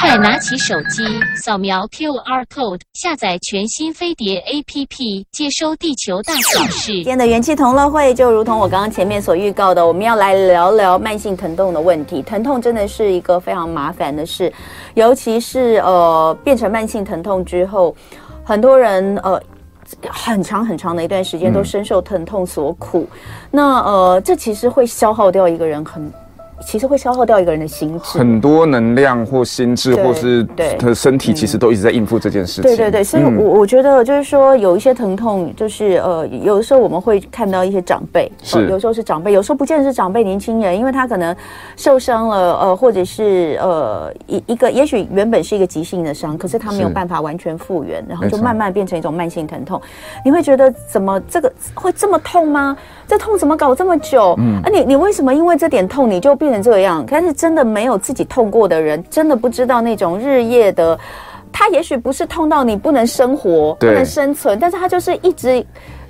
快拿起手机，扫描 QR code，下载全新飞碟 APP，接收地球大小事。今天的元气同乐会就如同我刚刚前面所预告的，我们要来聊聊慢性疼痛的问题。疼痛真的是一个非常麻烦的事，尤其是呃变成慢性疼痛之后，很多人呃很长很长的一段时间都深受疼痛所苦。那呃这其实会消耗掉一个人很。其实会消耗掉一个人的心智，很多能量或心智，或是他的身体，其实都一直在应付这件事情。对对对，所以我，我我觉得就是说，有一些疼痛，就是呃，有的时候我们会看到一些长辈，是、呃，有时候是长辈，有时候不见得是长辈，年轻人，因为他可能受伤了，呃，或者是呃一一个，也许原本是一个急性的伤，可是他没有办法完全复原，然后就慢慢变成一种慢性疼痛。你会觉得怎么这个会这么痛吗？这痛怎么搞这么久？嗯，啊你，你你为什么因为这点痛你就变成这样？但是真的没有自己痛过的人，真的不知道那种日夜的，他也许不是痛到你不能生活、不能生存，但是他就是一直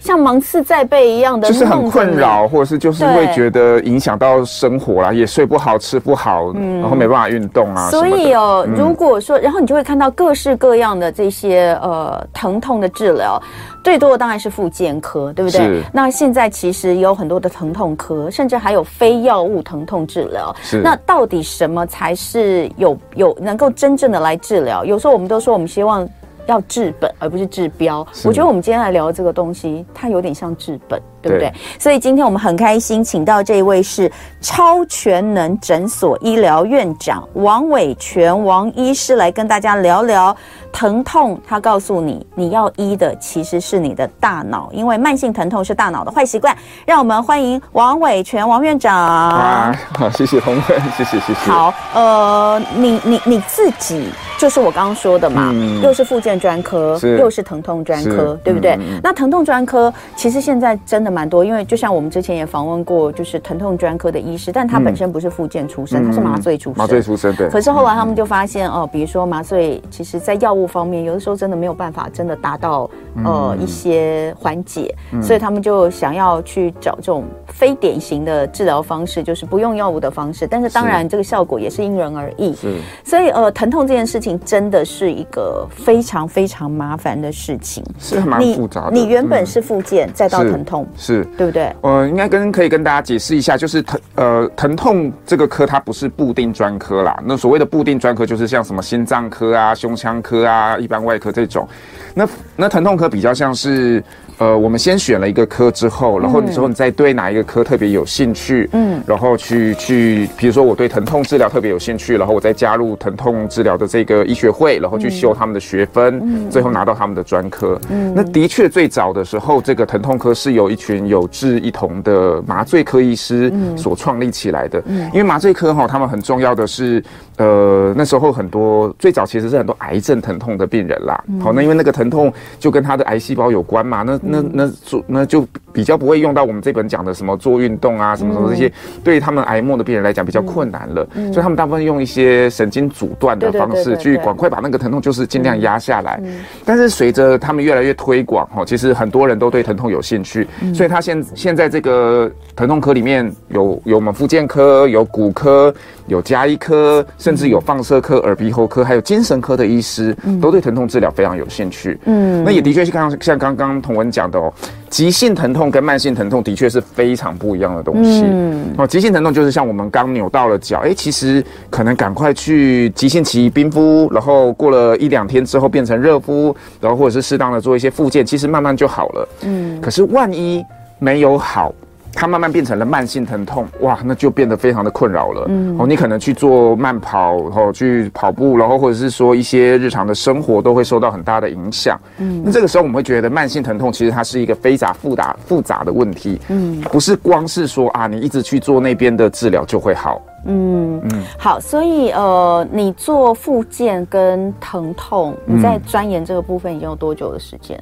像芒刺在背一样的，就是很困扰，或者是就是会觉得影响到生活啦，也睡不好、吃不好，嗯，然后没办法运动啊。所以哦，嗯、如果说，然后你就会看到各式各样的这些呃疼痛的治疗。最多的当然是复健科，对不对？那现在其实有很多的疼痛科，甚至还有非药物疼痛治疗。是。那到底什么才是有有能够真正的来治疗？有时候我们都说我们希望要治本，而不是治标。我觉得我们今天来聊的这个东西，它有点像治本。对不对？所以今天我们很开心，请到这一位是超全能诊所医疗院长王伟全王医师来跟大家聊聊疼痛。他告诉你，你要医的其实是你的大脑，因为慢性疼痛是大脑的坏习惯。让我们欢迎王伟全王院长。啊，好，谢谢同学，谢谢谢谢。好，呃，你你你自己就是我刚刚说的嘛，嗯、又是复健专科，又是疼痛专科，对不对？嗯、那疼痛专科其实现在真的。蛮多，因为就像我们之前也访问过，就是疼痛专科的医师，但他本身不是复健出身，他是麻醉出身。麻醉出身，对。可是后来他们就发现，哦，比如说麻醉，其实在药物方面，有的时候真的没有办法，真的达到呃一些缓解，所以他们就想要去找这种非典型的治疗方式，就是不用药物的方式。但是当然，这个效果也是因人而异。是。所以呃，疼痛这件事情真的是一个非常非常麻烦的事情，是蛮复杂的。你原本是复健，再到疼痛。是对不对？呃，应该跟可以跟大家解释一下，就是疼呃疼痛这个科它不是固定专科啦。那所谓的固定专科，就是像什么心脏科啊、胸腔科啊、一般外科这种。那那疼痛科比较像是。呃，我们先选了一个科之后，然后你说你再对哪一个科特别有兴趣，嗯，然后去去，比如说我对疼痛治疗特别有兴趣，然后我再加入疼痛治疗的这个医学会，然后去修他们的学分，嗯，最后拿到他们的专科。嗯，那的确最早的时候，这个疼痛科是由一群有志一同的麻醉科医师所创立起来的。嗯，因为麻醉科哈，他们很重要的是，呃，那时候很多最早其实是很多癌症疼痛的病人啦。好，那因为那个疼痛就跟他的癌细胞有关嘛，那。那那做那就比较不会用到我们这本讲的什么做运动啊，什么什么这些，对于他们癌末的病人来讲比较困难了，所以他们大部分用一些神经阻断的方式去赶快把那个疼痛就是尽量压下来。但是随着他们越来越推广哈，其实很多人都对疼痛有兴趣，所以他现现在这个疼痛科里面有有我们复健科，有骨科，有加医科，甚至有放射科、耳鼻喉科，还有精神科的医师都对疼痛治疗非常有兴趣。嗯，那也的确是刚刚像刚刚同文。讲的哦，急性疼痛跟慢性疼痛的确是非常不一样的东西。嗯，哦，急性疼痛就是像我们刚扭到了脚，哎，其实可能赶快去急性期冰敷，然后过了一两天之后变成热敷，然后或者是适当的做一些复健，其实慢慢就好了。嗯，可是万一没有好。它慢慢变成了慢性疼痛，哇，那就变得非常的困扰了。嗯，哦，你可能去做慢跑，然后去跑步，然后或者是说一些日常的生活都会受到很大的影响。嗯，那这个时候我们会觉得慢性疼痛其实它是一个非常复杂复杂的问题。嗯，不是光是说啊，你一直去做那边的治疗就会好。嗯嗯，好，所以呃，你做复健跟疼痛，你在钻研这个部分已经有多久的时间？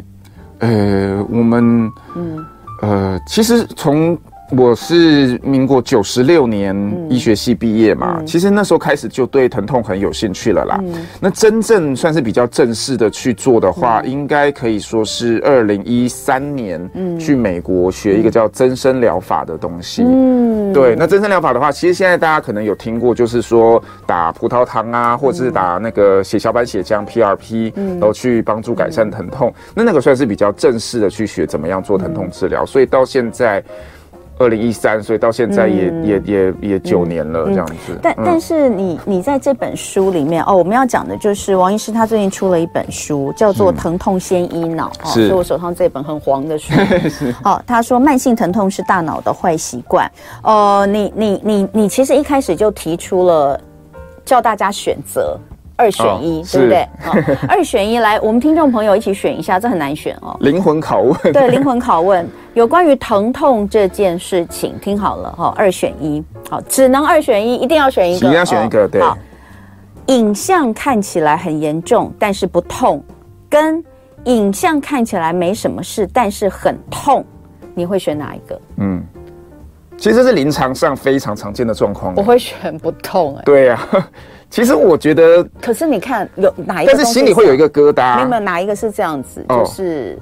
呃，我们嗯。呃，其实从我是民国九十六年医学系毕业嘛，嗯、其实那时候开始就对疼痛很有兴趣了啦。嗯、那真正算是比较正式的去做的话，嗯、应该可以说是二零一三年去美国学一个叫增生疗法的东西。嗯，对，那增生疗法的话，其实现在大家可能有听过，就是说打葡萄糖啊，或者是打那个血小板血浆 PRP，嗯，然后去帮助改善疼痛。那那个算是比较正式的去学怎么样做疼痛治疗，所以到现在。二零一三，所以到现在也、嗯、也也也九年了，这样子。嗯、但但是你你在这本书里面哦，我们要讲的就是王医师他最近出了一本书，叫做《疼痛先医脑》哦，是我手上这本很黄的书。好、哦，他说慢性疼痛是大脑的坏习惯。呃，你你你你其实一开始就提出了叫大家选择。二选一，哦、对不对？好，二选一，来，我们听众朋友一起选一下，这很难选哦。灵魂拷问，对，灵魂拷问，有关于疼痛这件事情，听好了哈、哦，二选一，好，只能二选一，一定要选一个，一定要选一个，对。好，影像看起来很严重，但是不痛，跟影像看起来没什么事，但是很痛，你会选哪一个？嗯，其实这是临床上非常常见的状况。我会选不痛，哎，对呀、啊。其实我觉得，可是你看有哪一个？但是心里会有一个疙瘩。没有没有，哪一个是这样子？就是，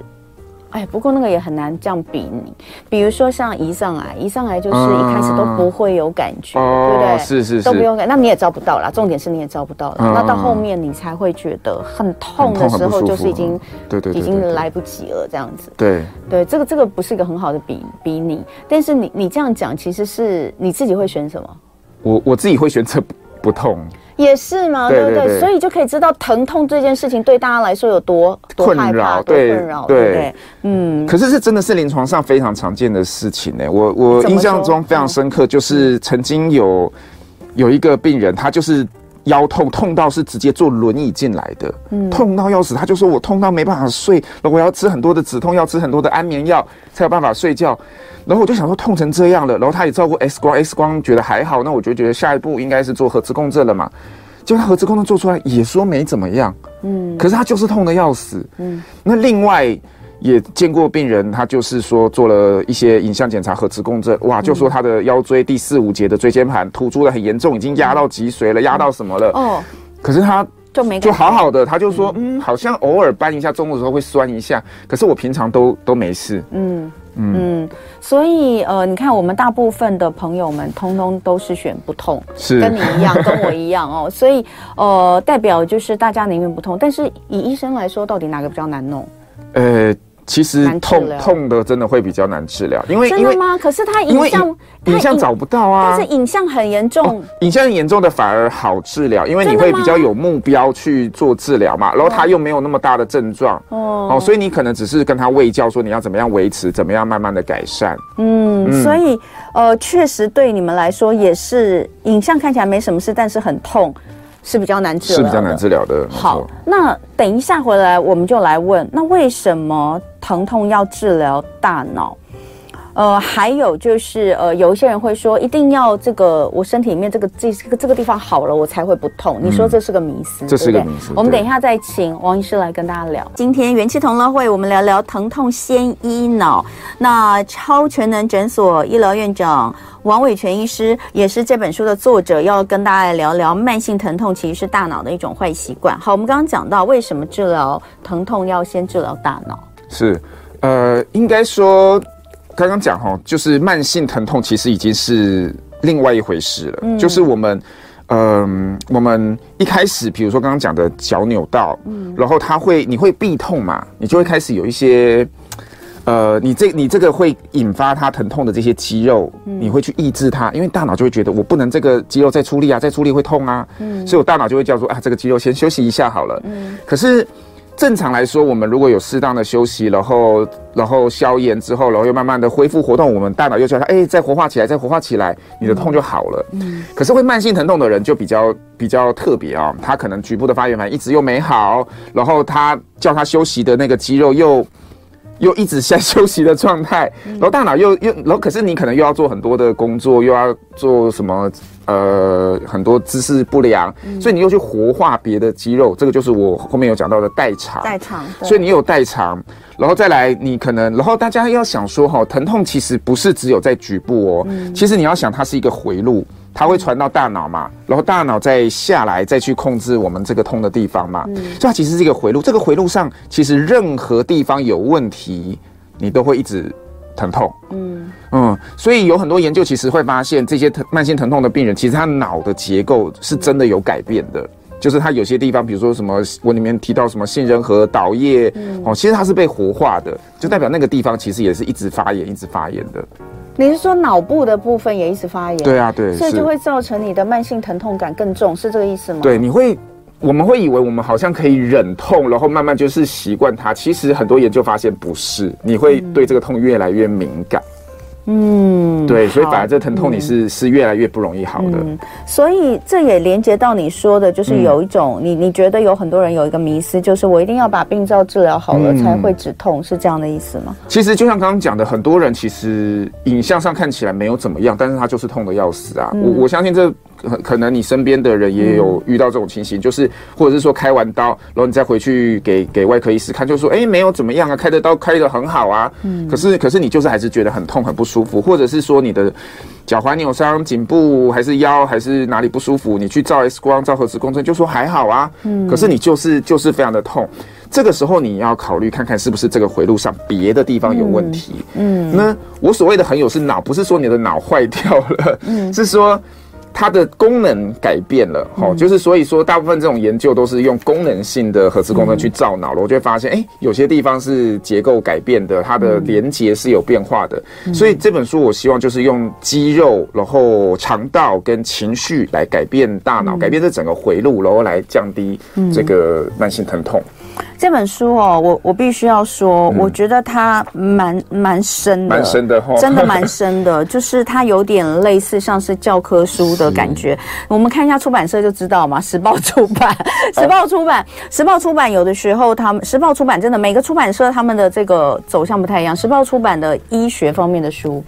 哎，不过那个也很难这样比你。比如说像胰脏癌，胰脏癌就是一开始都不会有感觉，对不对？是是是，都不用感，那你也照不到啦。重点是你也照不到了。那到后面你才会觉得很痛的时候，就是已经对对已经来不及了，这样子。对对，这个这个不是一个很好的比比你。但是你你这样讲，其实是你自己会选什么？我我自己会选择不不痛。也是嘛，对不对，对？所以就可以知道疼痛这件事情对大家来说有多多害怕、多困扰，对不对？嗯。可是这真的是临床上非常常见的事情呢。我我印象中非常深刻，就是曾经有有一个病人，他就是腰痛，痛到是直接坐轮椅进来的，嗯，痛到要死。他就说我痛到没办法睡，我要吃很多的止痛药，吃很多的安眠药才有办法睡觉。然后我就想说痛成这样了，然后他也照过 X 光，X 光觉得还好，那我就觉得下一步应该是做核磁共振了嘛。结果他核磁共振做出来也说没怎么样，嗯，可是他就是痛的要死，嗯。那另外也见过病人，他就是说做了一些影像检查、核磁共振，哇，就说他的腰椎第四五节的椎间盘突出的很严重，已经压到脊髓了，压到什么了？哦，可是他就没就好好的，他就说嗯，好像偶尔搬一下，中午的时候会酸一下，可是我平常都都没事，嗯。嗯，所以呃，你看我们大部分的朋友们，通通都是选不痛，是跟你一样，跟我一样哦。所以呃，代表就是大家宁愿不痛。但是以医生来说，到底哪个比较难弄？呃。其实痛痛的真的会比较难治疗，因为真的吗？可是他影像影像找不到啊，但是影像很严重，影像严重的反而好治疗，因为你会比较有目标去做治疗嘛，然后他又没有那么大的症状哦，所以你可能只是跟他喂教说你要怎么样维持，怎么样慢慢的改善。嗯，所以呃，确实对你们来说也是影像看起来没什么事，但是很痛。是比较难治疗，是比较难治疗的。好，那等一下回来我们就来问，那为什么疼痛要治疗大脑？呃，还有就是，呃，有一些人会说，一定要这个我身体里面这个这这个这个地方好了，我才会不痛。你说这是个迷思，这是个迷思。我们等一下再请王医师来跟大家聊。今天元气同乐会，我们聊聊疼痛先医脑。那超全能诊所医疗院长王伟全医师也是这本书的作者，要跟大家来聊聊慢性疼痛其实是大脑的一种坏习惯。好，我们刚刚讲到为什么治疗疼痛要先治疗大脑？是，呃，应该说。刚刚讲哈，就是慢性疼痛其实已经是另外一回事了。嗯，就是我们，嗯、呃，我们一开始，比如说刚刚讲的脚扭到，嗯，然后它会，你会避痛嘛，你就会开始有一些，呃，你这你这个会引发它疼痛的这些肌肉，你会去抑制它，因为大脑就会觉得我不能这个肌肉再出力啊，再出力会痛啊，嗯，所以我大脑就会叫做啊，这个肌肉先休息一下好了，嗯，可是。正常来说，我们如果有适当的休息，然后然后消炎之后，然后又慢慢的恢复活动，我们大脑又叫它，哎，再活化起来，再活化起来，你的痛就好了。嗯。可是会慢性疼痛的人就比较比较特别啊，他可能局部的发炎反应一直又没好，然后他叫他休息的那个肌肉又又一直在休息的状态，然后大脑又又然后可是你可能又要做很多的工作，又要做什么呃很多姿势不良，嗯、所以你又去活化别的肌肉，这个就是我后面有讲到的代偿。代偿，所以你有代偿，然后再来你可能，然后大家要想说哈，疼痛其实不是只有在局部哦，嗯、其实你要想它是一个回路。它会传到大脑嘛，然后大脑再下来，再去控制我们这个痛的地方嘛。嗯，所以它其实是一个回路。这个回路上，其实任何地方有问题，你都会一直疼痛。嗯嗯，所以有很多研究其实会发现，这些疼慢性疼痛的病人，其实他脑的结构是真的有改变的。就是他有些地方，比如说什么，我里面提到什么杏仁核、岛叶，哦，其实它是被活化的，就代表那个地方其实也是一直发炎、一直发炎的。你是说脑部的部分也一直发炎？对啊，对，所以就会造成你的慢性疼痛感更重，是这个意思吗？对，你会，我们会以为我们好像可以忍痛，然后慢慢就是习惯它。其实很多研究发现不是，你会对这个痛越来越敏感。嗯，对，所以反而这疼痛你是、嗯、是越来越不容易好的。嗯、所以这也连接到你说的，就是有一种、嗯、你你觉得有很多人有一个迷思，就是我一定要把病灶治疗好了才会止痛，嗯、是这样的意思吗？其实就像刚刚讲的，很多人其实影像上看起来没有怎么样，但是他就是痛得要死啊。嗯、我我相信这。可能你身边的人也有遇到这种情形，嗯、就是或者是说开完刀，然后你再回去给给外科医师看，就说哎、欸、没有怎么样啊，开的刀开的很好啊，嗯，可是可是你就是还是觉得很痛很不舒服，或者是说你的脚踝扭伤、颈部还是腰还是哪里不舒服，你去照 X 光、照核磁共振就说还好啊，嗯，可是你就是就是非常的痛，这个时候你要考虑看看是不是这个回路上别的地方有问题，嗯，嗯，那我所谓的很有是脑，不是说你的脑坏掉了，嗯，是说。它的功能改变了，哈、嗯，就是所以说，大部分这种研究都是用功能性的核磁共振去照脑了，嗯、我就会发现，哎、欸，有些地方是结构改变的，它的连接是有变化的。嗯、所以这本书我希望就是用肌肉，然后肠道跟情绪来改变大脑，嗯、改变这整个回路，然后来降低这个慢性疼痛。这本书哦，我我必须要说，嗯、我觉得它蛮蛮深的，蛮深的哈，真的蛮 深的，就是它有点类似像是教科书的感觉。我们看一下出版社就知道嘛，时报出版，时报出版，时报出版，有的时候他们时报出版真的每个出版社他们的这个走向不太一样。时报出版的医学方面的书，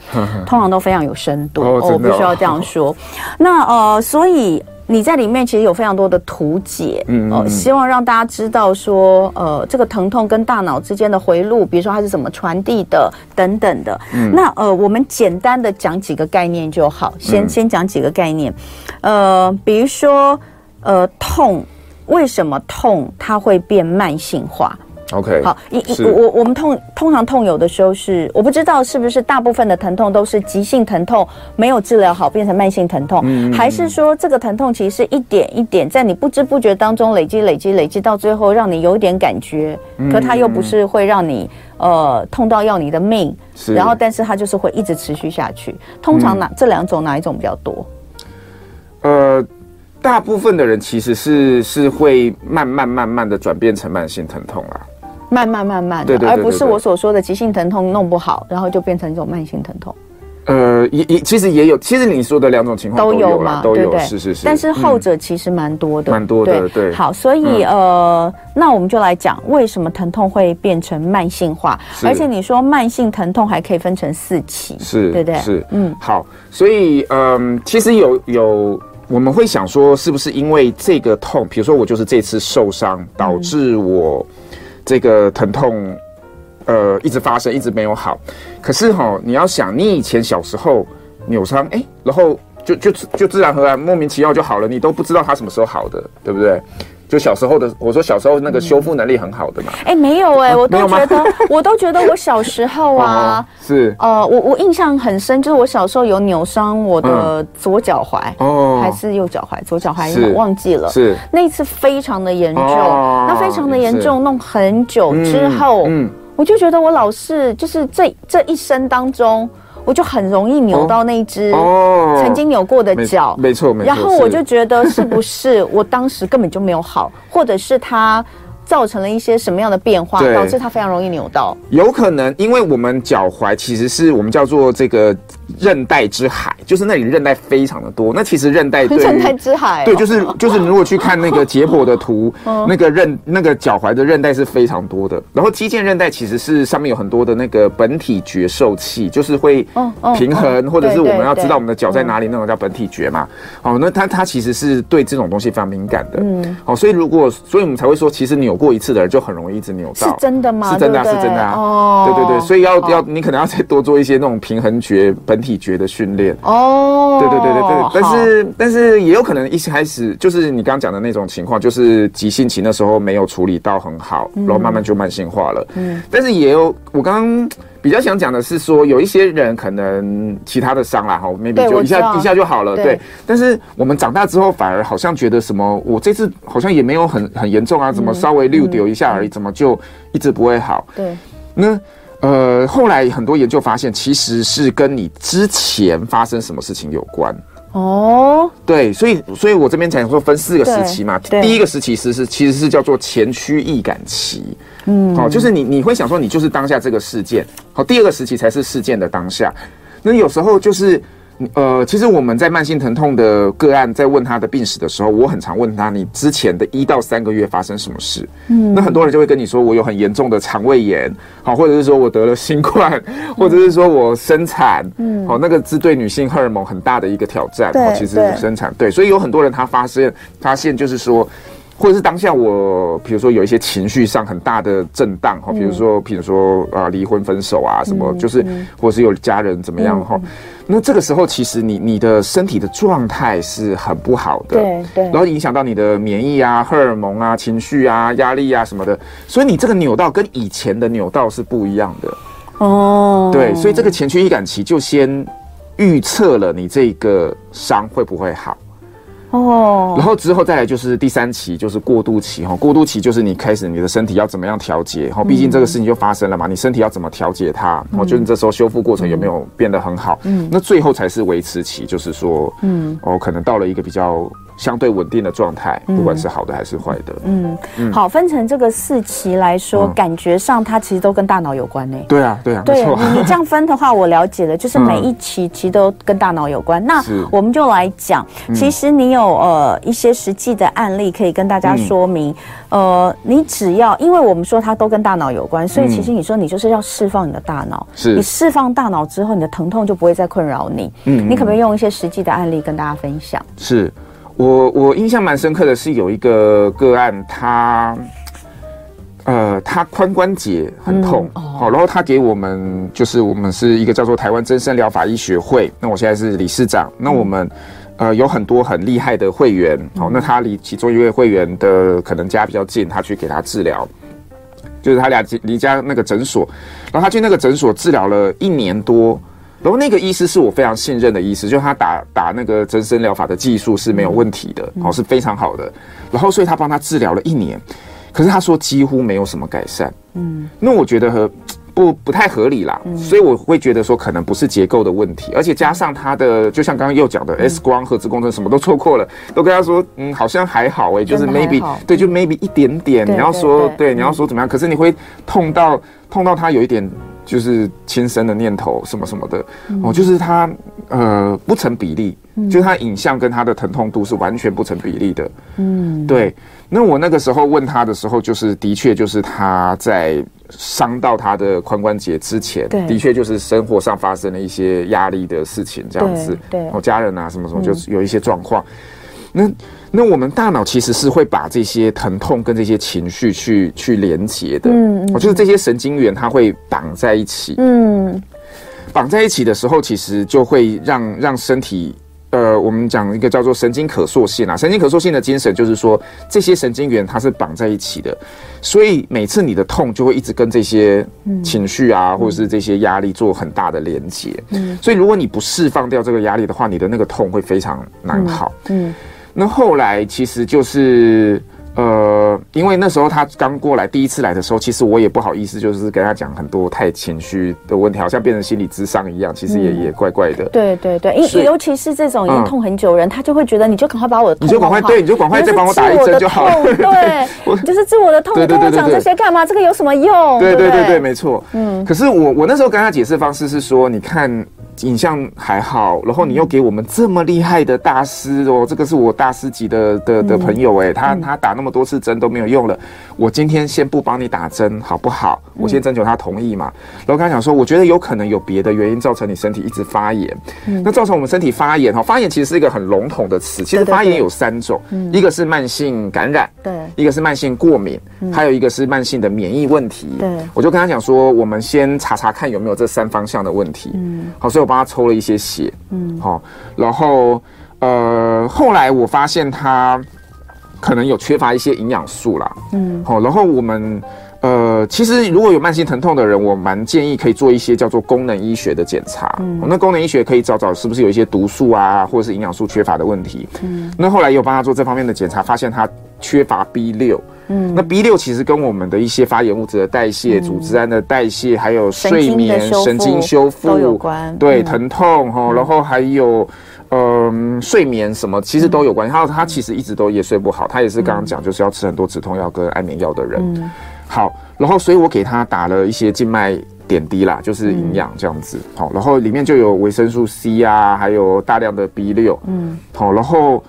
通常都非常有深度，哦，我必须要这样说。那呃，所以。你在里面其实有非常多的图解，嗯，嗯，呃，希望让大家知道说，呃，这个疼痛跟大脑之间的回路，比如说它是怎么传递的，等等的。嗯，那呃，我们简单的讲几个概念就好，先、嗯、先讲几个概念，呃，比如说，呃，痛，为什么痛它会变慢性化？OK，好，一我我我们痛通常痛有的时候是我不知道是不是大部分的疼痛都是急性疼痛没有治疗好变成慢性疼痛，嗯、还是说这个疼痛其实是一点一点在你不知不觉当中累积累积累积到最后让你有一点感觉，嗯、可它又不是会让你呃痛到要你的命，是然后但是它就是会一直持续下去。通常哪、嗯、这两种哪一种比较多？呃，大部分的人其实是是会慢慢慢慢的转变成慢性疼痛啊。慢慢慢慢的，而不是我所说的急性疼痛弄不好，然后就变成一种慢性疼痛。呃，也也其实也有，其实你说的两种情况都有嘛，都有，是是是。但是后者其实蛮多的，蛮多的，对。好，所以呃，那我们就来讲为什么疼痛会变成慢性化，而且你说慢性疼痛还可以分成四期，是，对对？是，嗯，好，所以嗯，其实有有我们会想说，是不是因为这个痛，比如说我就是这次受伤导致我。这个疼痛，呃，一直发生，一直没有好。可是哈，你要想，你以前小时候扭伤，哎，然后就就就自然而然莫名其妙就好了，你都不知道它什么时候好的，对不对？就小时候的，我说小时候那个修复能力很好的嘛。哎、嗯，没有哎、欸，我都觉得，我都觉得我小时候啊，哦、是。呃，我我印象很深，就是我小时候有扭伤我的左脚踝，哦、嗯，还是右脚踝，左脚踝是忘记了，是。那一次非常的严重，哦、那非常的严重，弄很久之后，嗯，嗯。我就觉得我老是就是这这一生当中。我就很容易扭到那只曾经扭过的脚，哦，没错没错。然后我就觉得是不是 我当时根本就没有好，或者是它造成了一些什么样的变化，导致它非常容易扭到？有可能，因为我们脚踝其实是我们叫做这个韧带之海，就是那里韧带非常的多。那其实韧带对韧带之海、哦，对，就是就是你如果去看那个解剖的图，那个韧那个脚踝的韧带是非常多的。然后肌腱韧带其实是上面有很多的那个本体觉受器，就是会平衡，或者是我们要知道我们的脚在哪里，那种叫本体觉嘛。哦，那它它其实是对这种东西非常敏感的。嗯，好，所以如果所以我们才会说，其实扭过一次的人就很容易一直扭到。是真的吗？是真的、啊，是真的啊。哦，对对对，所以要要你可能要再多做一些那种平衡觉、本体觉的训练。哦，对对对对对，但是但是也有可能一开始就是你刚刚讲的那种情况，就是急性期那时候没有处理到很好，然后慢慢就慢性化了。嗯，但是也有我刚刚比较想讲的是说，有一些人可能其他的伤啦，哈，maybe 就一下一下就好了。对，但是我们长大之后反而好像觉得什么，我这次好像也没有很很严重啊，怎么稍微溜丢一下而已，怎么就一直不会好？对，那。呃，后来很多研究发现，其实是跟你之前发生什么事情有关。哦，对，所以，所以我这边才说分四个时期嘛。第一个时期是是其实是叫做前驱易感期。嗯，好，就是你你会想说你就是当下这个事件。好，第二个时期才是事件的当下。那有时候就是。呃，其实我们在慢性疼痛的个案在问他的病史的时候，我很常问他，你之前的一到三个月发生什么事？嗯，那很多人就会跟你说，我有很严重的肠胃炎，好，或者是说我得了新冠，或者是说我生产，嗯，好，那个是对女性荷尔蒙很大的一个挑战，对，其实生产，对，所以有很多人他发现发现就是说。或者是当下我，比如说有一些情绪上很大的震荡哈，比如说，比如说啊，离婚分手啊，什么，就是，或者是有家人怎么样哈，那这个时候其实你你的身体的状态是很不好的，对对，然后影响到你的免疫啊、荷尔蒙啊、情绪啊、压力啊什么的，所以你这个扭到跟以前的扭到是不一样的。哦，对，所以这个前驱易感期就先预测了你这个伤会不会好。哦，然后之后再来就是第三期，就是过渡期哈。过渡期就是你开始你的身体要怎么样调节哈，毕竟这个事情就发生了嘛，你身体要怎么调节它？我觉得你这时候修复过程有没有变得很好？嗯，那最后才是维持期，就是说，嗯，哦，可能到了一个比较。相对稳定的状态，不管是好的还是坏的。嗯，嗯，好，分成这个四期来说，嗯、感觉上它其实都跟大脑有关呢。对啊，对啊，对，没错。你这样分的话，我了解了，就是每一期其实都跟大脑有关。嗯、那我们就来讲，其实你有呃一些实际的案例可以跟大家说明。嗯、呃，你只要，因为我们说它都跟大脑有关，所以其实你说你就是要释放你的大脑。是，你释放大脑之后，你的疼痛就不会再困扰你。嗯，你可不可以用一些实际的案例跟大家分享？是。我我印象蛮深刻的是有一个个案，他，呃，他髋关节很痛，好，然后他给我们就是我们是一个叫做台湾增生疗法医学会，那我现在是理事长，那我们呃有很多很厉害的会员，好，那他离其中一位会员的可能家比较近，他去给他治疗，就是他俩离家那个诊所，然后他去那个诊所治疗了一年多。然后那个医师是我非常信任的医师，就是他打打那个增生疗法的技术是没有问题的，哦，是非常好的。然后所以他帮他治疗了一年，可是他说几乎没有什么改善。嗯，那我觉得和不不太合理啦，所以我会觉得说可能不是结构的问题，而且加上他的就像刚刚又讲的 S 光、核磁共振什么都错过了，都跟他说嗯好像还好诶、欸，就是 maybe 对，就 maybe 一点点。你要说对，你要说怎么样？可是你会痛到痛到他有一点。就是轻生的念头什么什么的，嗯、哦，就是他呃不成比例，嗯、就是他影像跟他的疼痛度是完全不成比例的。嗯，对。那我那个时候问他的时候，就是的确就是他在伤到他的髋关节之前，的确就是生活上发生了一些压力的事情，这样子。对，我、哦、家人啊什么什么，就是有一些状况。嗯、那。那我们大脑其实是会把这些疼痛跟这些情绪去去连接的，嗯，嗯，就是这些神经元它会绑在一起，嗯，绑在一起的时候，其实就会让让身体，呃，我们讲一个叫做神经可塑性啊，神经可塑性的精神就是说，这些神经元它是绑在一起的，所以每次你的痛就会一直跟这些情绪啊，或者是这些压力做很大的连接，嗯，所以如果你不释放掉这个压力的话，你的那个痛会非常难好，嗯。嗯那后来其实就是，呃，因为那时候他刚过来，第一次来的时候，其实我也不好意思，就是跟他讲很多太情绪的问题，好像变成心理智商一样，其实也、嗯、也怪怪的。对对对，因尤其是这种已经痛很久人，嗯、他就会觉得你就赶快把我的痛，你就赶快对，你就赶快再帮我打一针就好了。对，我就是治我的痛，你跟我讲这些干嘛？这个有什么用？对对对对，没错。嗯，可是我我那时候跟他解释方式是说，你看。影像还好，然后你又给我们这么厉害的大师哦，这个是我大师级的的的朋友哎，他他打那么多次针都没有用了，我今天先不帮你打针好不好？我先征求他同意嘛。然后跟他讲说，我觉得有可能有别的原因造成你身体一直发炎，那造成我们身体发炎哈，发炎其实是一个很笼统的词，其实发炎有三种，一个是慢性感染，对，一个是慢性过敏，还有一个是慢性的免疫问题。对，我就跟他讲说，我们先查查看有没有这三方向的问题。嗯，好，所以我帮他抽了一些血。嗯，好，然后呃，后来我发现他可能有缺乏一些营养素啦。嗯，好，然后我们呃，其实如果有慢性疼痛的人，我蛮建议可以做一些叫做功能医学的检查。嗯，那功能医学可以找找是不是有一些毒素啊，或者是营养素缺乏的问题。嗯，那后来有帮他做这方面的检查，发现他缺乏 B 六。嗯，那 B 六其实跟我们的一些发炎物质的代谢、组织胺的代谢，还有睡眠、神经修复都有关。对，疼痛哈，然后还有嗯睡眠什么，其实都有关系。还有他其实一直都也睡不好，他也是刚刚讲就是要吃很多止痛药跟安眠药的人。嗯，好，然后所以我给他打了一些静脉点滴啦，就是营养这样子。好，然后里面就有维生素 C 啊，还有大量的 B 六。嗯，好，然后。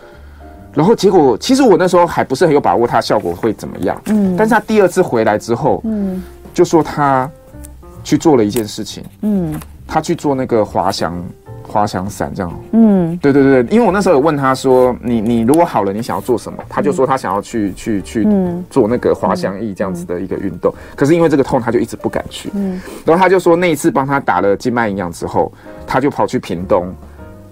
然后结果，其实我那时候还不是很有把握，它效果会怎么样。嗯，但是他第二次回来之后，嗯，就说他去做了一件事情，嗯，他去做那个滑翔滑翔伞，这样，嗯，对对对，因为我那时候有问他说，你你如果好了，你想要做什么？他就说他想要去去去做那个滑翔翼这样子的一个运动。可是因为这个痛，他就一直不敢去。嗯，然后他就说那一次帮他打了静脉营养之后，他就跑去屏东，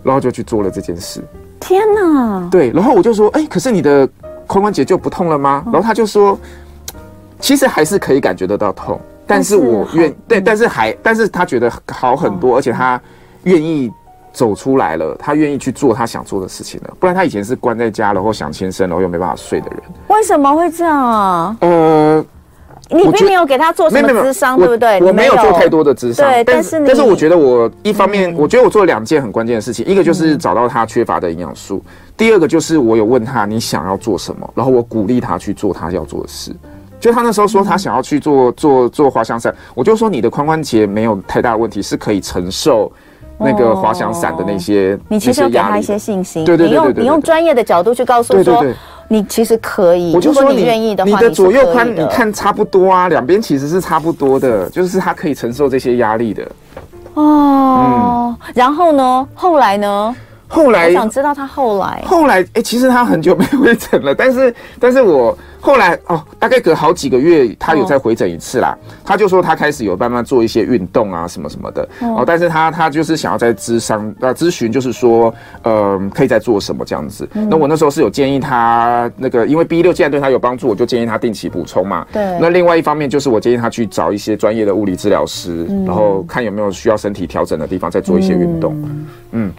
然后就去做了这件事。天呐，对，然后我就说，哎，可是你的髋关节就不痛了吗？然后他就说，其实还是可以感觉得到痛，但是我愿对，但是还，但是他觉得好很多，而且他愿意走出来了，他愿意去做他想做的事情了，不然他以前是关在家，然后想轻生，然后又没办法睡的人。为什么会这样啊？呃。你并没有给他做什么智商，对不对？我没有做太多的智商，对，但是但是我觉得我一方面，我觉得我做了两件很关键的事情，一个就是找到他缺乏的营养素，第二个就是我有问他你想要做什么，然后我鼓励他去做他要做的事。就他那时候说他想要去做做做滑翔伞，我就说你的髋关节没有太大问题，是可以承受那个滑翔伞的那些。你其实要给他一些信心，对对对，你用你用专业的角度去告诉说。你其实可以，我就说你愿意的话，你的左右宽你看差不多啊，两边其实是差不多的，就是他可以承受这些压力的。哦，然后呢？后来呢？后来我想知道他后来。后来，哎，其实他很久没回诊了，但是，但是我。后来哦，大概隔好几个月，他有再回诊一次啦。哦、他就说他开始有慢慢做一些运动啊，什么什么的哦。哦，但是他他就是想要在咨商呃咨询，就是说呃可以再做什么这样子。嗯、那我那时候是有建议他那个，因为 B 六既然对他有帮助，我就建议他定期补充嘛。对。那另外一方面就是我建议他去找一些专业的物理治疗师，嗯、然后看有没有需要身体调整的地方，再做一些运动。嗯。嗯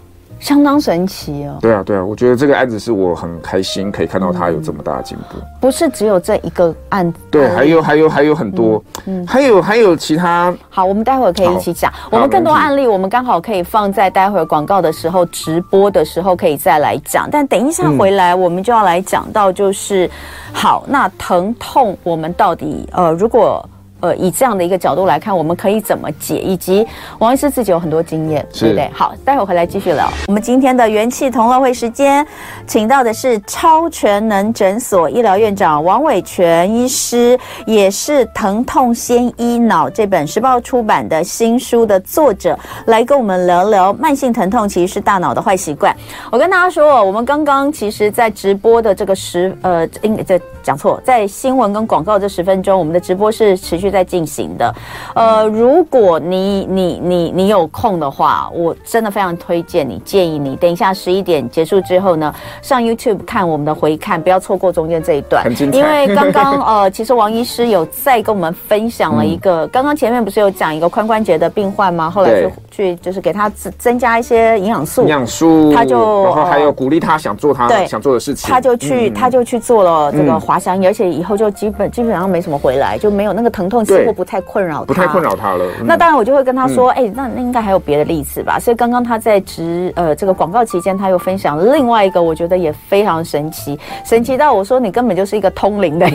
相当神奇哦！对啊，对啊，我觉得这个案子是我很开心可以看到他有这么大的进步。不是只有这一个案子，对，还有还有还有很多，嗯，还有还有其他。好，我们待会儿可以一起讲。我们更多案例，我们刚好可以放在待会儿广告的时候直播的时候可以再来讲。但等一下回来，我们就要来讲到就是，好，那疼痛我们到底呃，如果。呃，以这样的一个角度来看，我们可以怎么解？以及王医师自己有很多经验，是对不对？好，待会儿回来继续聊。我们今天的元气同乐会时间，请到的是超全能诊所医疗院长王伟全医师，也是《疼痛先医脑》这本时报出版的新书的作者，来跟我们聊聊慢性疼痛其实是大脑的坏习惯。我跟大家说，我们刚刚其实在直播的这个十呃，应该这讲错，在新闻跟广告这十分钟，我们的直播是持续。在进行的，呃，如果你你你你有空的话，我真的非常推荐你，建议你等一下十一点结束之后呢，上 YouTube 看我们的回看，不要错过中间这一段。因为刚刚 呃，其实王医师有再跟我们分享了一个，刚刚、嗯、前面不是有讲一个髋关节的病患吗？后来就去就是给他增增加一些营养素，营养素，他就然后还有鼓励他想做他想做的事情，他就去、嗯、他就去做了这个滑翔而且以后就基本基本上没什么回来，就没有那个疼痛。似乎不太困扰他，不太困扰他了。嗯、那当然，我就会跟他说：“哎、嗯。欸，那那应该还有别的例子吧？”所以刚刚他在直呃这个广告期间，他又分享另外一个，我觉得也非常神奇，神奇到我说你根本就是一个通灵的，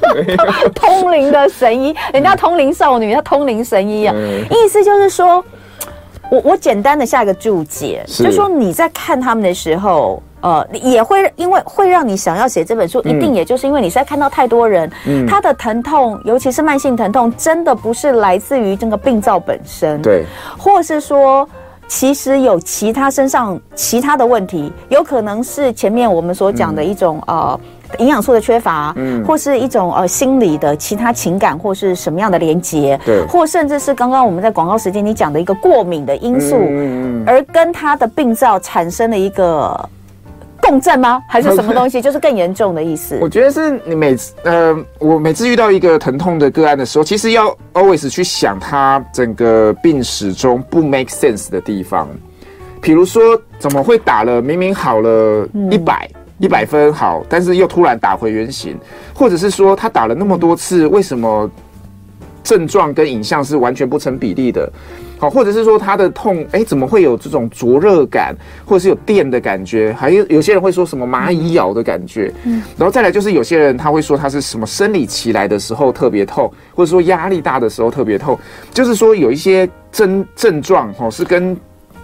通灵的神医，人家通灵少女，他通灵神医啊，嗯、意思就是说。我我简单的下一个注解，就是说你在看他们的时候，呃，也会因为会让你想要写这本书，嗯、一定也就是因为你在看到太多人，嗯，他的疼痛，尤其是慢性疼痛，真的不是来自于这个病灶本身，对，或是说其实有其他身上其他的问题，有可能是前面我们所讲的一种、嗯、呃。营养素的缺乏，嗯，或是一种呃心理的其他情感，或是什么样的连接，对，或甚至是刚刚我们在广告时间你讲的一个过敏的因素，嗯，而跟他的病灶产生了一个共振吗？还是什么东西？就是更严重的意思？我觉得是你每次呃，我每次遇到一个疼痛的个案的时候，其实要 always 去想他整个病史中不 make sense 的地方，比如说怎么会打了明明好了一百。一百分好，但是又突然打回原形，或者是说他打了那么多次，为什么症状跟影像是完全不成比例的？好，或者是说他的痛，哎，怎么会有这种灼热感，或者是有电的感觉？还有有些人会说什么蚂蚁咬的感觉，嗯，然后再来就是有些人他会说他是什么生理期来的时候特别痛，或者说压力大的时候特别痛，就是说有一些症症状哦是跟。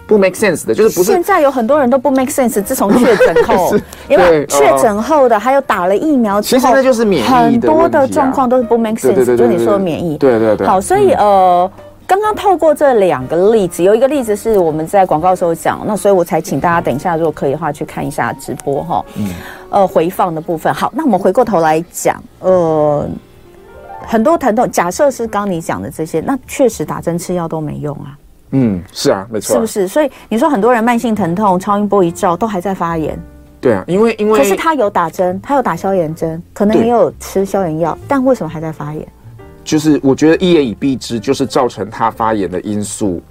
不 make sense 的，就是不是。现在有很多人都不 make sense。自从确诊后，因为确诊后的，还有打了疫苗之后，其实那就是免疫。很多的状况都是不 make sense，就是你说的免疫。对对对。好，所以呃，刚刚透过这两个例子，有一个例子是我们在广告时候讲，那所以我才请大家等一下，如果可以的话，去看一下直播哈。嗯。呃，回放的部分。好，那我们回过头来讲，呃，很多疼痛，假设是刚你讲的这些，那确实打针吃药都没用啊。嗯，是啊，没错，是不是？所以你说很多人慢性疼痛，超音波一照都还在发炎。对啊，因为因为可是他有打针，他有打消炎针，可能也有吃消炎药，但为什么还在发炎？就是我觉得一言以蔽之，就是造成他发炎的因素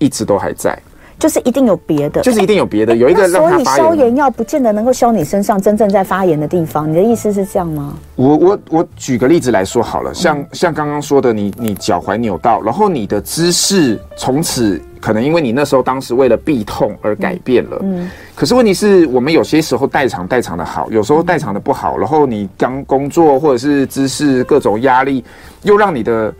一直都还在。就是一定有别的，就是一定有别的，欸、有一个。所以消炎药不见得能够消你身上真正在发炎的地方。你的意思是这样吗？我我我举个例子来说好了，像、嗯、像刚刚说的你，你你脚踝扭到，然后你的姿势从此可能因为你那时候当时为了避痛而改变了。嗯。可是问题是我们有些时候代偿代偿的好，有时候代偿的不好，然后你刚工作或者是姿势各种压力，又让你的。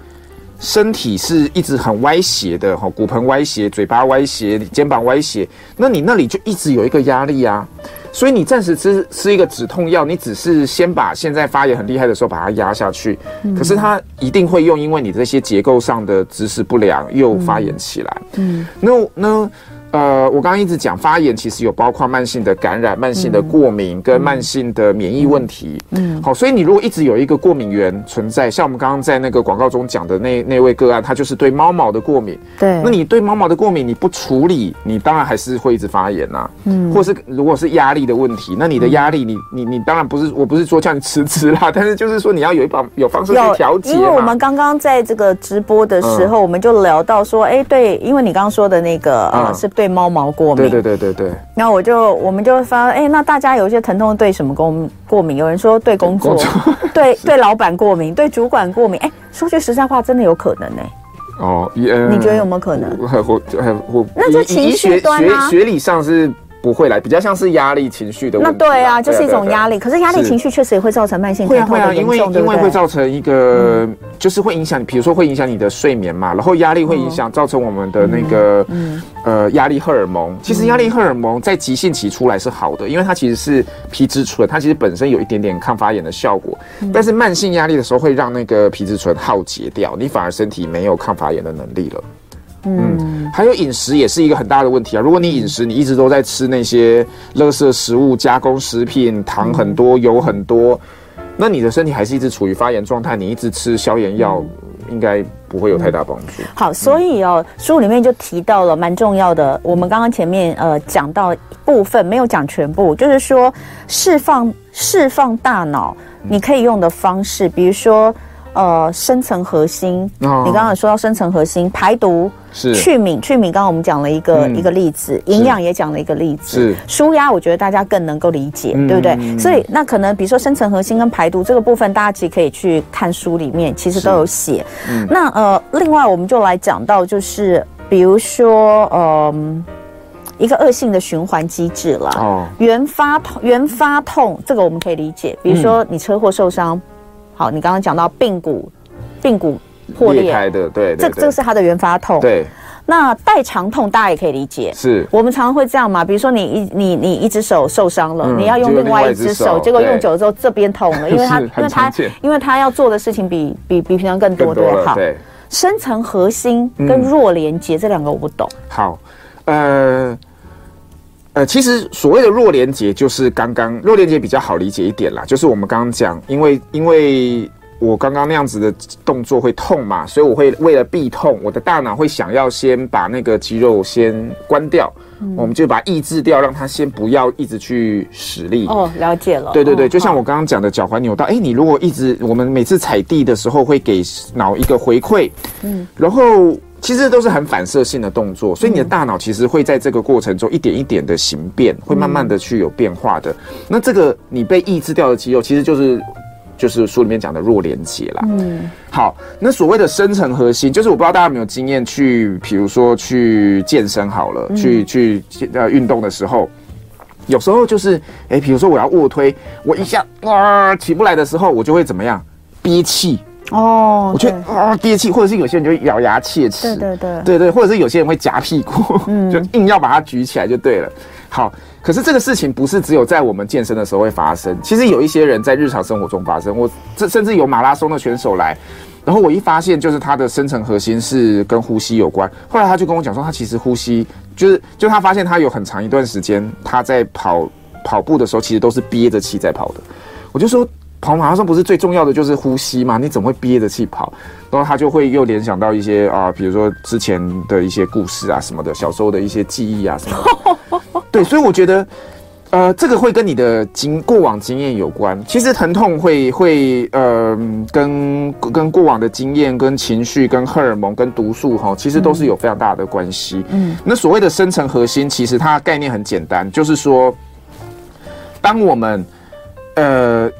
身体是一直很歪斜的，哈，骨盆歪斜，嘴巴歪斜，肩膀歪斜，那你那里就一直有一个压力啊，所以你暂时吃吃一个止痛药，你只是先把现在发炎很厉害的时候把它压下去，可是它一定会用，因为你这些结构上的姿势不良又发炎起来，嗯，那那。呃，我刚刚一直讲发炎，其实有包括慢性的感染、慢性的过敏跟慢性的免疫问题。嗯，好，所以你如果一直有一个过敏源存在，像我们刚刚在那个广告中讲的那那位个案，他就是对猫毛的过敏。对，那你对猫毛的过敏，你不处理，你当然还是会一直发炎呐、啊。嗯，或是如果是压力的问题，那你的压力，你你你当然不是，我不是说叫你辞职啦，但是就是说你要有一把有方式去调节。因为我们刚刚在这个直播的时候，嗯、我们就聊到说，哎、欸，对，因为你刚刚说的那个呃、嗯，是对。对猫毛过敏，对对对对对。然后我就我们就发，哎，那大家有一些疼痛对什么工过敏？有人说对工作，对对老板过敏，对主管过敏。哎，说句实在话，真的有可能呢。哦，你觉得有没有可能？我我我，那就情绪端啊，学理上是。不会来，比较像是压力情绪的问题。那对啊，就是一种压力。可是压力情绪确实也会造成慢性疼痛的严重，会啊，因为因为会造成一个，就是会影响你，比如说会影响你的睡眠嘛，然后压力会影响，造成我们的那个呃压力荷尔蒙。其实压力荷尔蒙在急性期出来是好的，因为它其实是皮质醇，它其实本身有一点点抗发炎的效果。但是慢性压力的时候会让那个皮质醇耗竭掉，你反而身体没有抗发炎的能力了。嗯，还有饮食也是一个很大的问题啊。如果你饮食你一直都在吃那些垃圾食物、加工食品，糖很多、油很多，那你的身体还是一直处于发炎状态。你一直吃消炎药，应该不会有太大帮助。好，所以哦，书里面就提到了蛮重要的。我们刚刚前面呃讲到部分，没有讲全部，就是说释放释放大脑你可以用的方式，比如说。呃，深层核心，哦、你刚刚说到深层核心排毒是去敏，去敏，刚刚我们讲了一个、嗯、一个例子，营养也讲了一个例子，是舒压，我觉得大家更能够理解，嗯、对不对？所以那可能比如说深层核心跟排毒这个部分，大家其实可以去看书里面，其实都有写。嗯、那呃，另外我们就来讲到，就是比如说呃，一个恶性的循环机制了。哦，原发痛，原发痛，这个我们可以理解。比如说你车祸受伤。嗯好，你刚刚讲到髌骨，髌骨破裂，裂开的，对，这这是它的原发痛。对，那代偿痛大家也可以理解，是。我们常常会这样嘛？比如说你一你你一只手受伤了，嗯、你要用另外一只手，结果用久了之后这边痛了，因为他因为他因为他要做的事情比比比平常更多，对好，对，深层核心跟弱连接、嗯、这两个我不懂。好，呃呃，其实所谓的弱连结就是刚刚弱连结比较好理解一点啦，就是我们刚刚讲，因为因为。我刚刚那样子的动作会痛嘛，所以我会为了避痛，我的大脑会想要先把那个肌肉先关掉，嗯、我们就把它抑制掉，让它先不要一直去使力。哦，了解了。对对对，就像我刚刚讲的脚踝扭到，哎、欸，你如果一直，我们每次踩地的时候会给脑一个回馈，嗯，然后其实都是很反射性的动作，所以你的大脑其实会在这个过程中一点一点的形变，会慢慢的去有变化的。那这个你被抑制掉的肌肉，其实就是。就是书里面讲的弱连接啦。嗯，好，那所谓的深层核心，就是我不知道大家有没有经验去，比如说去健身好了，嗯、去去呃运动的时候，有时候就是，哎、欸，比如说我要卧推，我一下啊起不来的时候，我就会怎么样憋气哦，我觉得啊憋气，或者是有些人就会咬牙切齿，对对对，对对，或者是有些人会夹屁股，嗯，就硬要把它举起来就对了。好。可是这个事情不是只有在我们健身的时候会发生，其实有一些人在日常生活中发生。我这甚至有马拉松的选手来，然后我一发现就是他的深层核心是跟呼吸有关。后来他就跟我讲说，他其实呼吸就是就他发现他有很长一段时间他在跑跑步的时候，其实都是憋着气在跑的。我就说跑马拉松不是最重要的就是呼吸吗？你怎么会憋着气跑？然后他就会又联想到一些啊，比如说之前的一些故事啊什么的，小时候的一些记忆啊什么的。对，所以我觉得，呃，这个会跟你的经过往经验有关。其实疼痛会会呃，跟跟过往的经验、跟情绪、跟荷尔蒙、跟毒素哈，其实都是有非常大的关系。嗯，那所谓的深层核心，其实它概念很简单，就是说，当我们呃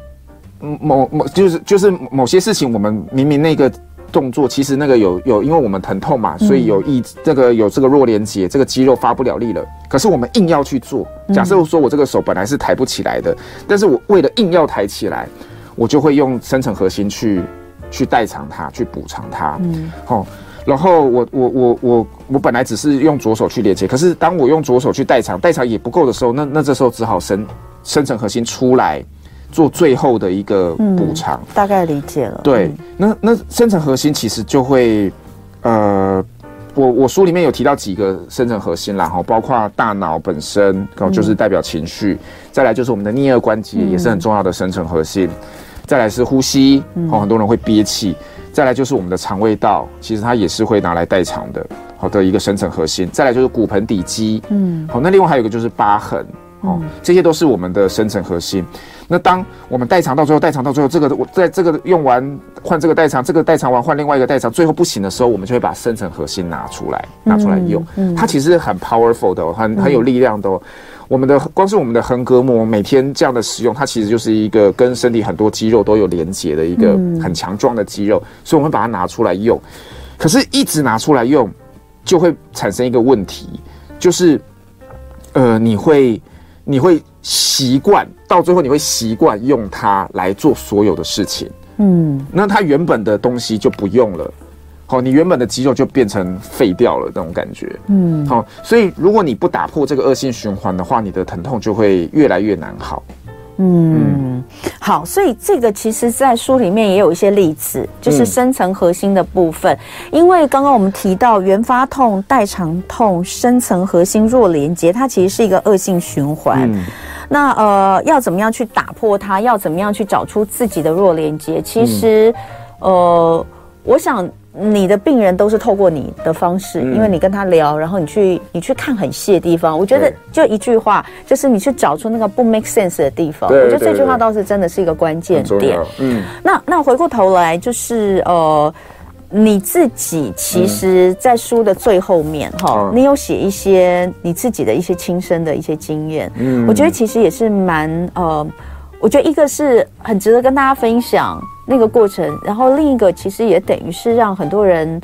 某某就是就是某些事情，我们明明那个。动作其实那个有有，因为我们疼痛嘛，所以有抑这个有这个弱连接，这个肌肉发不了力了。可是我们硬要去做，假设说我这个手本来是抬不起来的，但是我为了硬要抬起来，我就会用深层核心去去代偿它，去补偿它。嗯，好，然后我我我我我本来只是用左手去连接，可是当我用左手去代偿，代偿也不够的时候，那那这时候只好深深层核心出来。做最后的一个补偿，嗯，大概理解了。对，那那深层核心其实就会，呃，我我书里面有提到几个深层核心啦，哈，包括大脑本身，然后就是代表情绪，嗯、再来就是我们的颞颌关节也是很重要的深层核心，嗯、再来是呼吸，好，很多人会憋气，再来就是我们的肠胃道，其实它也是会拿来代偿的，好的一个深层核心，再来就是骨盆底肌，嗯，好，那另外还有一个就是疤痕。哦，这些都是我们的深层核心。那当我们代偿到最后，代偿到最后，这个我在这个用完换这个代偿，这个代偿完换另外一个代偿，最后不行的时候，我们就会把深层核心拿出来，拿出来用。嗯嗯、它其实很 powerful 的，很很有力量的。嗯、我们的光是我们的横膈膜每天这样的使用，它其实就是一个跟身体很多肌肉都有连接的一个很强壮的肌肉，所以我们把它拿出来用。可是，一直拿出来用，就会产生一个问题，就是呃，你会。你会习惯，到最后你会习惯用它来做所有的事情，嗯，那它原本的东西就不用了，好，你原本的肌肉就变成废掉了那种感觉，嗯，好，所以如果你不打破这个恶性循环的话，你的疼痛就会越来越难好。嗯，好，所以这个其实，在书里面也有一些例子，就是深层核心的部分。嗯、因为刚刚我们提到原发痛、代偿痛、深层核心弱连接，它其实是一个恶性循环。嗯、那呃，要怎么样去打破它？要怎么样去找出自己的弱连接？其实，嗯、呃，我想。你的病人都是透过你的方式，嗯、因为你跟他聊，然后你去你去看很细的地方。我觉得就一句话，就是你去找出那个不 make sense 的地方。我觉得这句话倒是真的是一个关键点。嗯，那那回过头来就是呃，你自己其实，在书的最后面哈，嗯、你有写一些你自己的一些亲身的一些经验。嗯，我觉得其实也是蛮呃，我觉得一个是很值得跟大家分享。那个过程，然后另一个其实也等于是让很多人，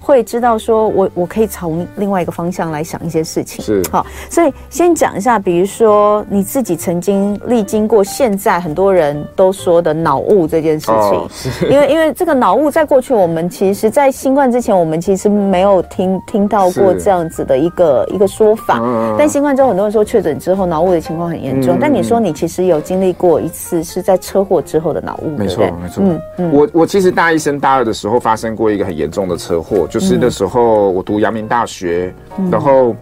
会知道说我我可以从另外一个方向来想一些事情。是。好，所以先讲一下，比如说你自己曾经历经过现在很多人都说的脑雾这件事情，哦、因为因为这个脑雾在过去我们其实，在新冠之前我们其实没有听听到过这样子的一个一个说法，嗯、但新冠之后很多人说确诊之后脑雾的情况很严重，嗯、但你说你其实有经历过一次是在车祸之后的脑雾，没错没错，嗯嗯，我我其实大一升大二的时候发生过一个很严重的车祸，就是那时候我读阳明大学，嗯、然后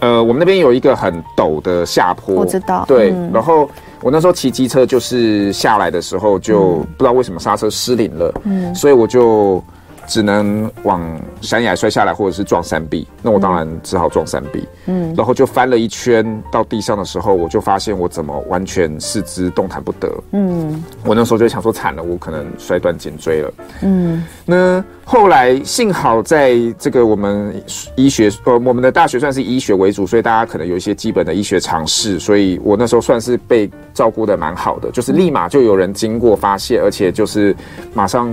呃我们那边有一个很陡的下坡，我知道，对，嗯、然后我那时候骑机车就是下来的时候就不知道为什么刹车失灵了，嗯，所以我就。只能往山崖摔下来，或者是撞山壁。那我当然只好撞山壁。嗯，然后就翻了一圈到地上的时候，我就发现我怎么完全四肢动弹不得。嗯，我那时候就想说惨了，我可能摔断颈椎了。嗯，那后来幸好在这个我们医学呃，我们的大学算是医学为主，所以大家可能有一些基本的医学常识，所以我那时候算是被照顾的蛮好的，就是立马就有人经过发现，而且就是马上。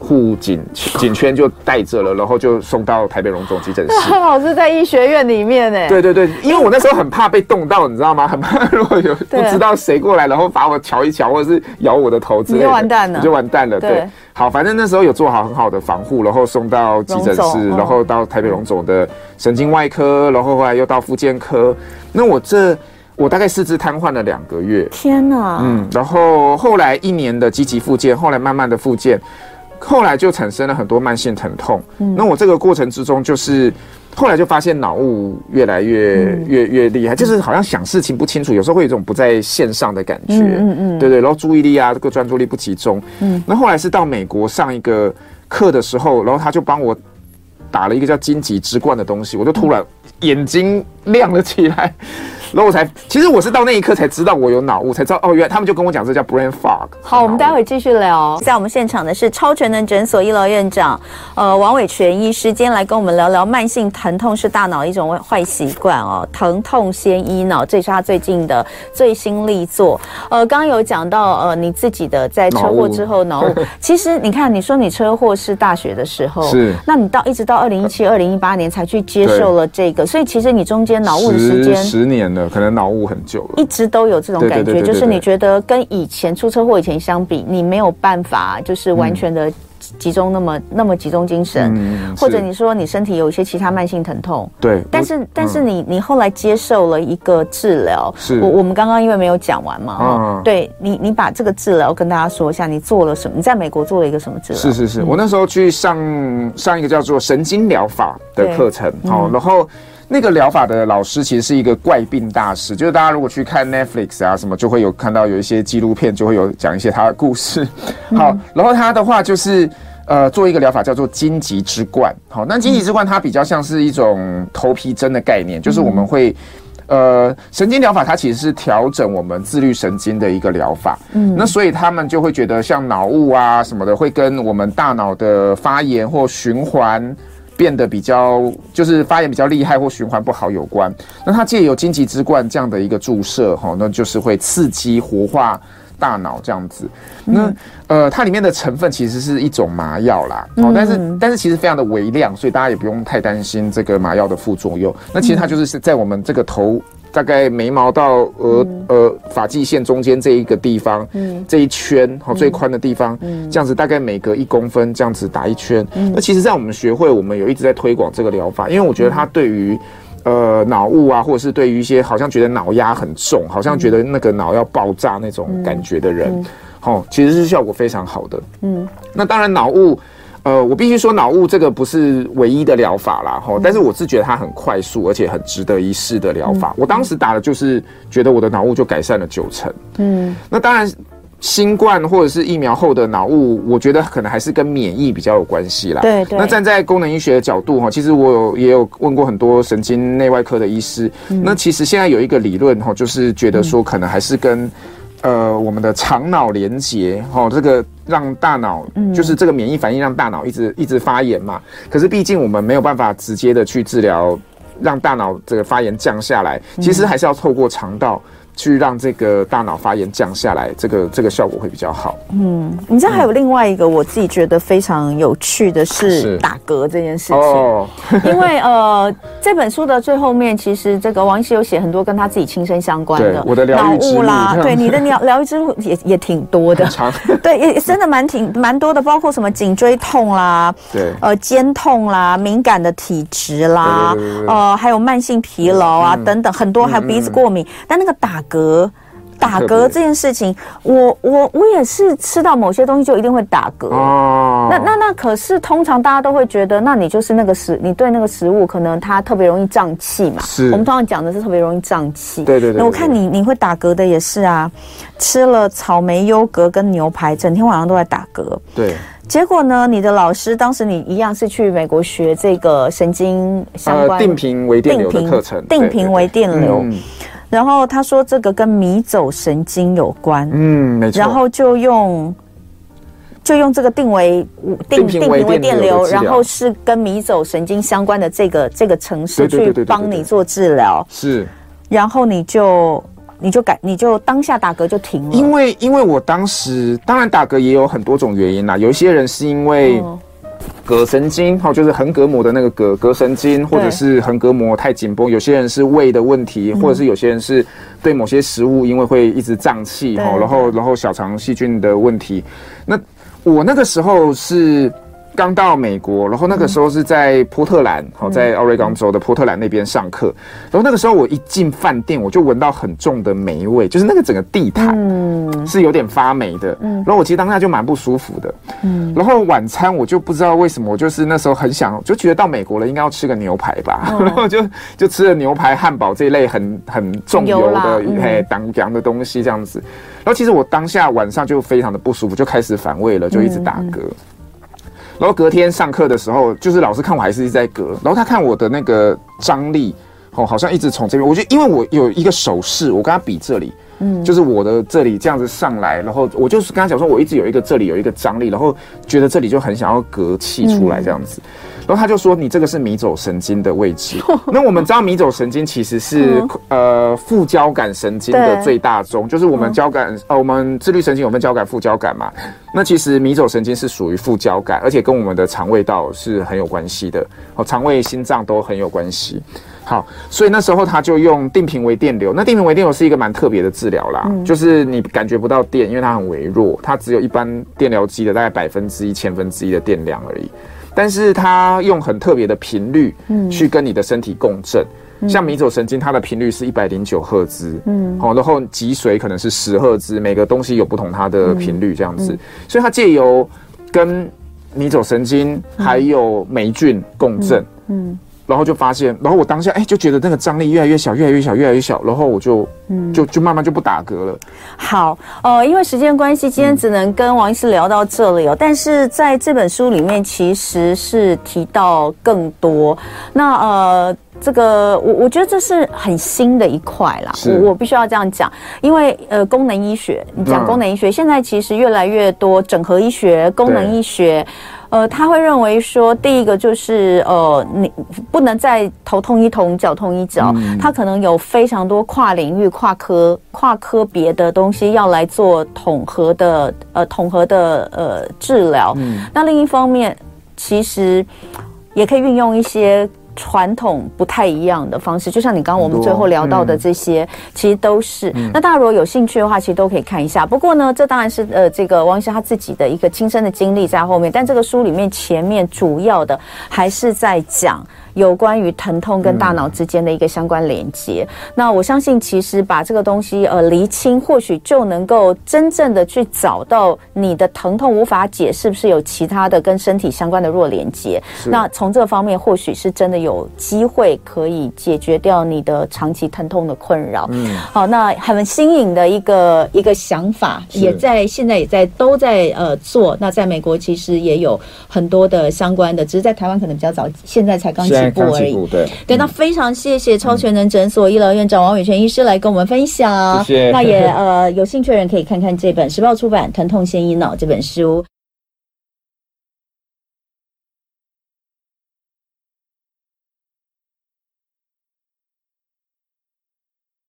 护颈颈圈就带着了，然后就送到台北荣总急诊室。老师在医学院里面呢？对对对，因为我那时候很怕被冻到，你知道吗？很 怕如果有不知道谁过来，然后把我瞧一瞧，或者是咬我的头之类的，你就完蛋了，你就完蛋了。对，好，反正那时候有做好很好的防护，然后送到急诊室，然后到台北荣总的神经外科，然后后来又到复健科。那我这我大概四肢瘫痪了两个月。天哪！嗯，然后后来一年的积极复健，后来慢慢的复健。后来就产生了很多慢性疼痛。嗯，那我这个过程之中，就是后来就发现脑雾越来越、嗯、越越厉害，就是好像想事情不清楚，有时候会有一种不在线上的感觉。嗯嗯，嗯对对，然后注意力啊，这个专注力不集中。嗯，那后来是到美国上一个课的时候，然后他就帮我打了一个叫荆棘之冠的东西，我就突然眼睛亮了起来。然后我才，其实我是到那一刻才知道我有脑雾，才知道哦，原来他们就跟我讲这叫 brain fog。好，我们待会继续聊。在我们现场的是超全能诊所医疗院长，呃，王伟全医师，今天来跟我们聊聊慢性疼痛是大脑一种坏习惯哦。疼痛先医脑，这是他最近的最新力作。呃，刚刚有讲到呃你自己的在车祸之后脑雾，其实你看你说你车祸是大学的时候，是，那你到一直到二零一七、二零一八年才去接受了这个，所以其实你中间脑雾的时间十年了。可能脑雾很久了，一直都有这种感觉，就是你觉得跟以前出车祸以前相比，你没有办法就是完全的集中那么、嗯、那么集中精神，嗯、或者你说你身体有一些其他慢性疼痛，对，但是但是你你后来接受了一个治疗，是我我们刚刚因为没有讲完嘛，嗯、对你你把这个治疗跟大家说一下，你做了什么？你在美国做了一个什么治疗？是是是，嗯、我那时候去上上一个叫做神经疗法的课程，好，然后。那个疗法的老师其实是一个怪病大师，就是大家如果去看 Netflix 啊什么，就会有看到有一些纪录片，就会有讲一些他的故事。好，然后他的话就是呃做一个疗法叫做荆棘之冠。好，那荆棘之冠它比较像是一种头皮针的概念，就是我们会呃神经疗法它其实是调整我们自律神经的一个疗法。嗯，那所以他们就会觉得像脑雾啊什么的，会跟我们大脑的发炎或循环。变得比较就是发炎比较厉害或循环不好有关，那它借由荆棘之冠这样的一个注射，哈，那就是会刺激活化大脑这样子。那呃，它里面的成分其实是一种麻药啦，哦，但是但是其实非常的微量，所以大家也不用太担心这个麻药的副作用。那其实它就是在我们这个头。大概眉毛到额呃发际线中间这一个地方，嗯，这一圈好最宽的地方，嗯，这样子大概每隔一公分这样子打一圈。嗯，那其实，在我们学会，我们有一直在推广这个疗法，因为我觉得它对于呃脑雾啊，或者是对于一些好像觉得脑压很重，好像觉得那个脑要爆炸那种感觉的人，好，其实是效果非常好的。嗯，那当然脑雾。呃，我必须说，脑雾这个不是唯一的疗法啦，哈，但是我是觉得它很快速，而且很值得一试的疗法。嗯、我当时打的就是觉得我的脑雾就改善了九成。嗯，那当然，新冠或者是疫苗后的脑雾，我觉得可能还是跟免疫比较有关系啦。对对。那站在功能医学的角度，哈，其实我有也有问过很多神经内外科的医师，嗯、那其实现在有一个理论，哈，就是觉得说可能还是跟。呃，我们的肠脑连接，哈、哦，这个让大脑，就是这个免疫反应让大脑一直一直发炎嘛。可是毕竟我们没有办法直接的去治疗，让大脑这个发炎降下来，其实还是要透过肠道。去让这个大脑发炎降下来，这个这个效果会比较好。嗯，你知道还有另外一个我自己觉得非常有趣的是打嗝这件事情，哦、因为呃这本书的最后面其实这个王医师有写很多跟他自己亲身相关的我的疗愈之路啦，对你的 疗疗愈之路也也挺多的，对，也真的蛮挺蛮多的，包括什么颈椎痛啦，对，呃肩痛啦，敏感的体质啦，对对对对呃还有慢性疲劳啊、嗯、等等很多，还有鼻子过敏，嗯、但那个打嗝。打嗝这件事情，我我我也是吃到某些东西就一定会打嗝。哦，那那那可是通常大家都会觉得，那你就是那个食，你对那个食物可能它特别容易胀气嘛。是。我们通常讲的是特别容易胀气。对对对。那我看你你会打嗝的也是啊，吃了草莓优格跟牛排，整天晚上都在打嗝。对。结果呢，你的老师当时你一样是去美国学这个神经相关、呃、定频微电流的课程，定频微电流。嗯然后他说这个跟迷走神经有关，嗯，没错。然后就用就用这个定为定定频为电流，然后是跟迷走神经相关的这个这个城市去帮你做治疗，是。然后你就你就改你就当下打嗝就停了，因为因为我当时当然打嗝也有很多种原因啦，有一些人是因为。哦膈神经，好，就是横膈膜的那个膈膈神经，或者是横膈膜太紧绷。有些人是胃的问题，或者是有些人是对某些食物，因为会一直胀气，哈，然后然后小肠细菌的问题。那我那个时候是。刚到美国，然后那个时候是在波特兰，好、嗯，在奥瑞冈州的波特兰那边上课。然后那个时候我一进饭店，我就闻到很重的霉味，就是那个整个地毯是有点发霉的。嗯，然后我其实当下就蛮不舒服的。嗯，然后晚餐我就不知道为什么，我就是那时候很想，就觉得到美国了应该要吃个牛排吧。嗯、然后就就吃了牛排、汉堡这一类很很重油的、嘿当阳的东西这样子。然后其实我当下晚上就非常的不舒服，就开始反胃了，就一直打嗝。嗯然后隔天上课的时候，就是老师看我还是一直在隔，然后他看我的那个张力，哦，好像一直从这边。我觉得因为我有一个手势，我跟他比这里，嗯，就是我的这里这样子上来，然后我就是跟他讲说，我一直有一个这里有一个张力，然后觉得这里就很想要隔气出来这样子。嗯然后他就说：“你这个是迷走神经的位置。那我们知道迷走神经其实是呃副交感神经的最大宗，就是我们交感呃我们自律神经有分交感副交感嘛。那其实迷走神经是属于副交感，而且跟我们的肠胃道是很有关系的。哦，肠胃、心脏都很有关系。好，所以那时候他就用定频微电流。那定频微电流是一个蛮特别的治疗啦，就是你感觉不到电，因为它很微弱，它只有一般电疗机的大概百分之一、千分之一的电量而已。”但是它用很特别的频率，嗯，去跟你的身体共振，嗯、像迷走神经，它的频率是一百零九赫兹，嗯，好，然后脊髓可能是十赫兹，每个东西有不同它的频率这样子，所以它借由跟迷走神经还有霉菌共振，嗯。嗯然后就发现，然后我当下哎就觉得那个张力越来越小，越来越小，越来越小，然后我就嗯就就慢慢就不打嗝了。好，呃，因为时间关系，今天只能跟王医师聊到这里哦。嗯、但是在这本书里面，其实是提到更多。那呃，这个我我觉得这是很新的一块啦。我我必须要这样讲，因为呃，功能医学，你讲功能医学，嗯、现在其实越来越多整合医学、功能医学。呃，他会认为说，第一个就是呃，你不能再头痛医头，脚痛医脚，嗯、他可能有非常多跨领域、跨科、跨科别的东西要来做统合的呃统合的呃治疗。嗯、那另一方面，其实也可以运用一些。传统不太一样的方式，就像你刚刚我们最后聊到的这些，嗯、其实都是。嗯、那大家如果有兴趣的话，其实都可以看一下。不过呢，这当然是呃，这个王医生他自己的一个亲身的经历在后面。但这个书里面前面主要的还是在讲。有关于疼痛跟大脑之间的一个相关连接，嗯、那我相信其实把这个东西呃厘清，或许就能够真正的去找到你的疼痛无法解是不是有其他的跟身体相关的弱连接。那从这方面或许是真的有机会可以解决掉你的长期疼痛的困扰。嗯，好，那很新颖的一个一个想法，也在现在也在都在呃做。那在美国其实也有很多的相关的，只是在台湾可能比较早，现在才刚。起步而已，对，对，那非常谢谢超全能诊所医疗院长王伟全医师来跟我们分享，谢谢。那也呃，有兴趣的人可以看看这本时报出版《疼痛先医脑》这本书。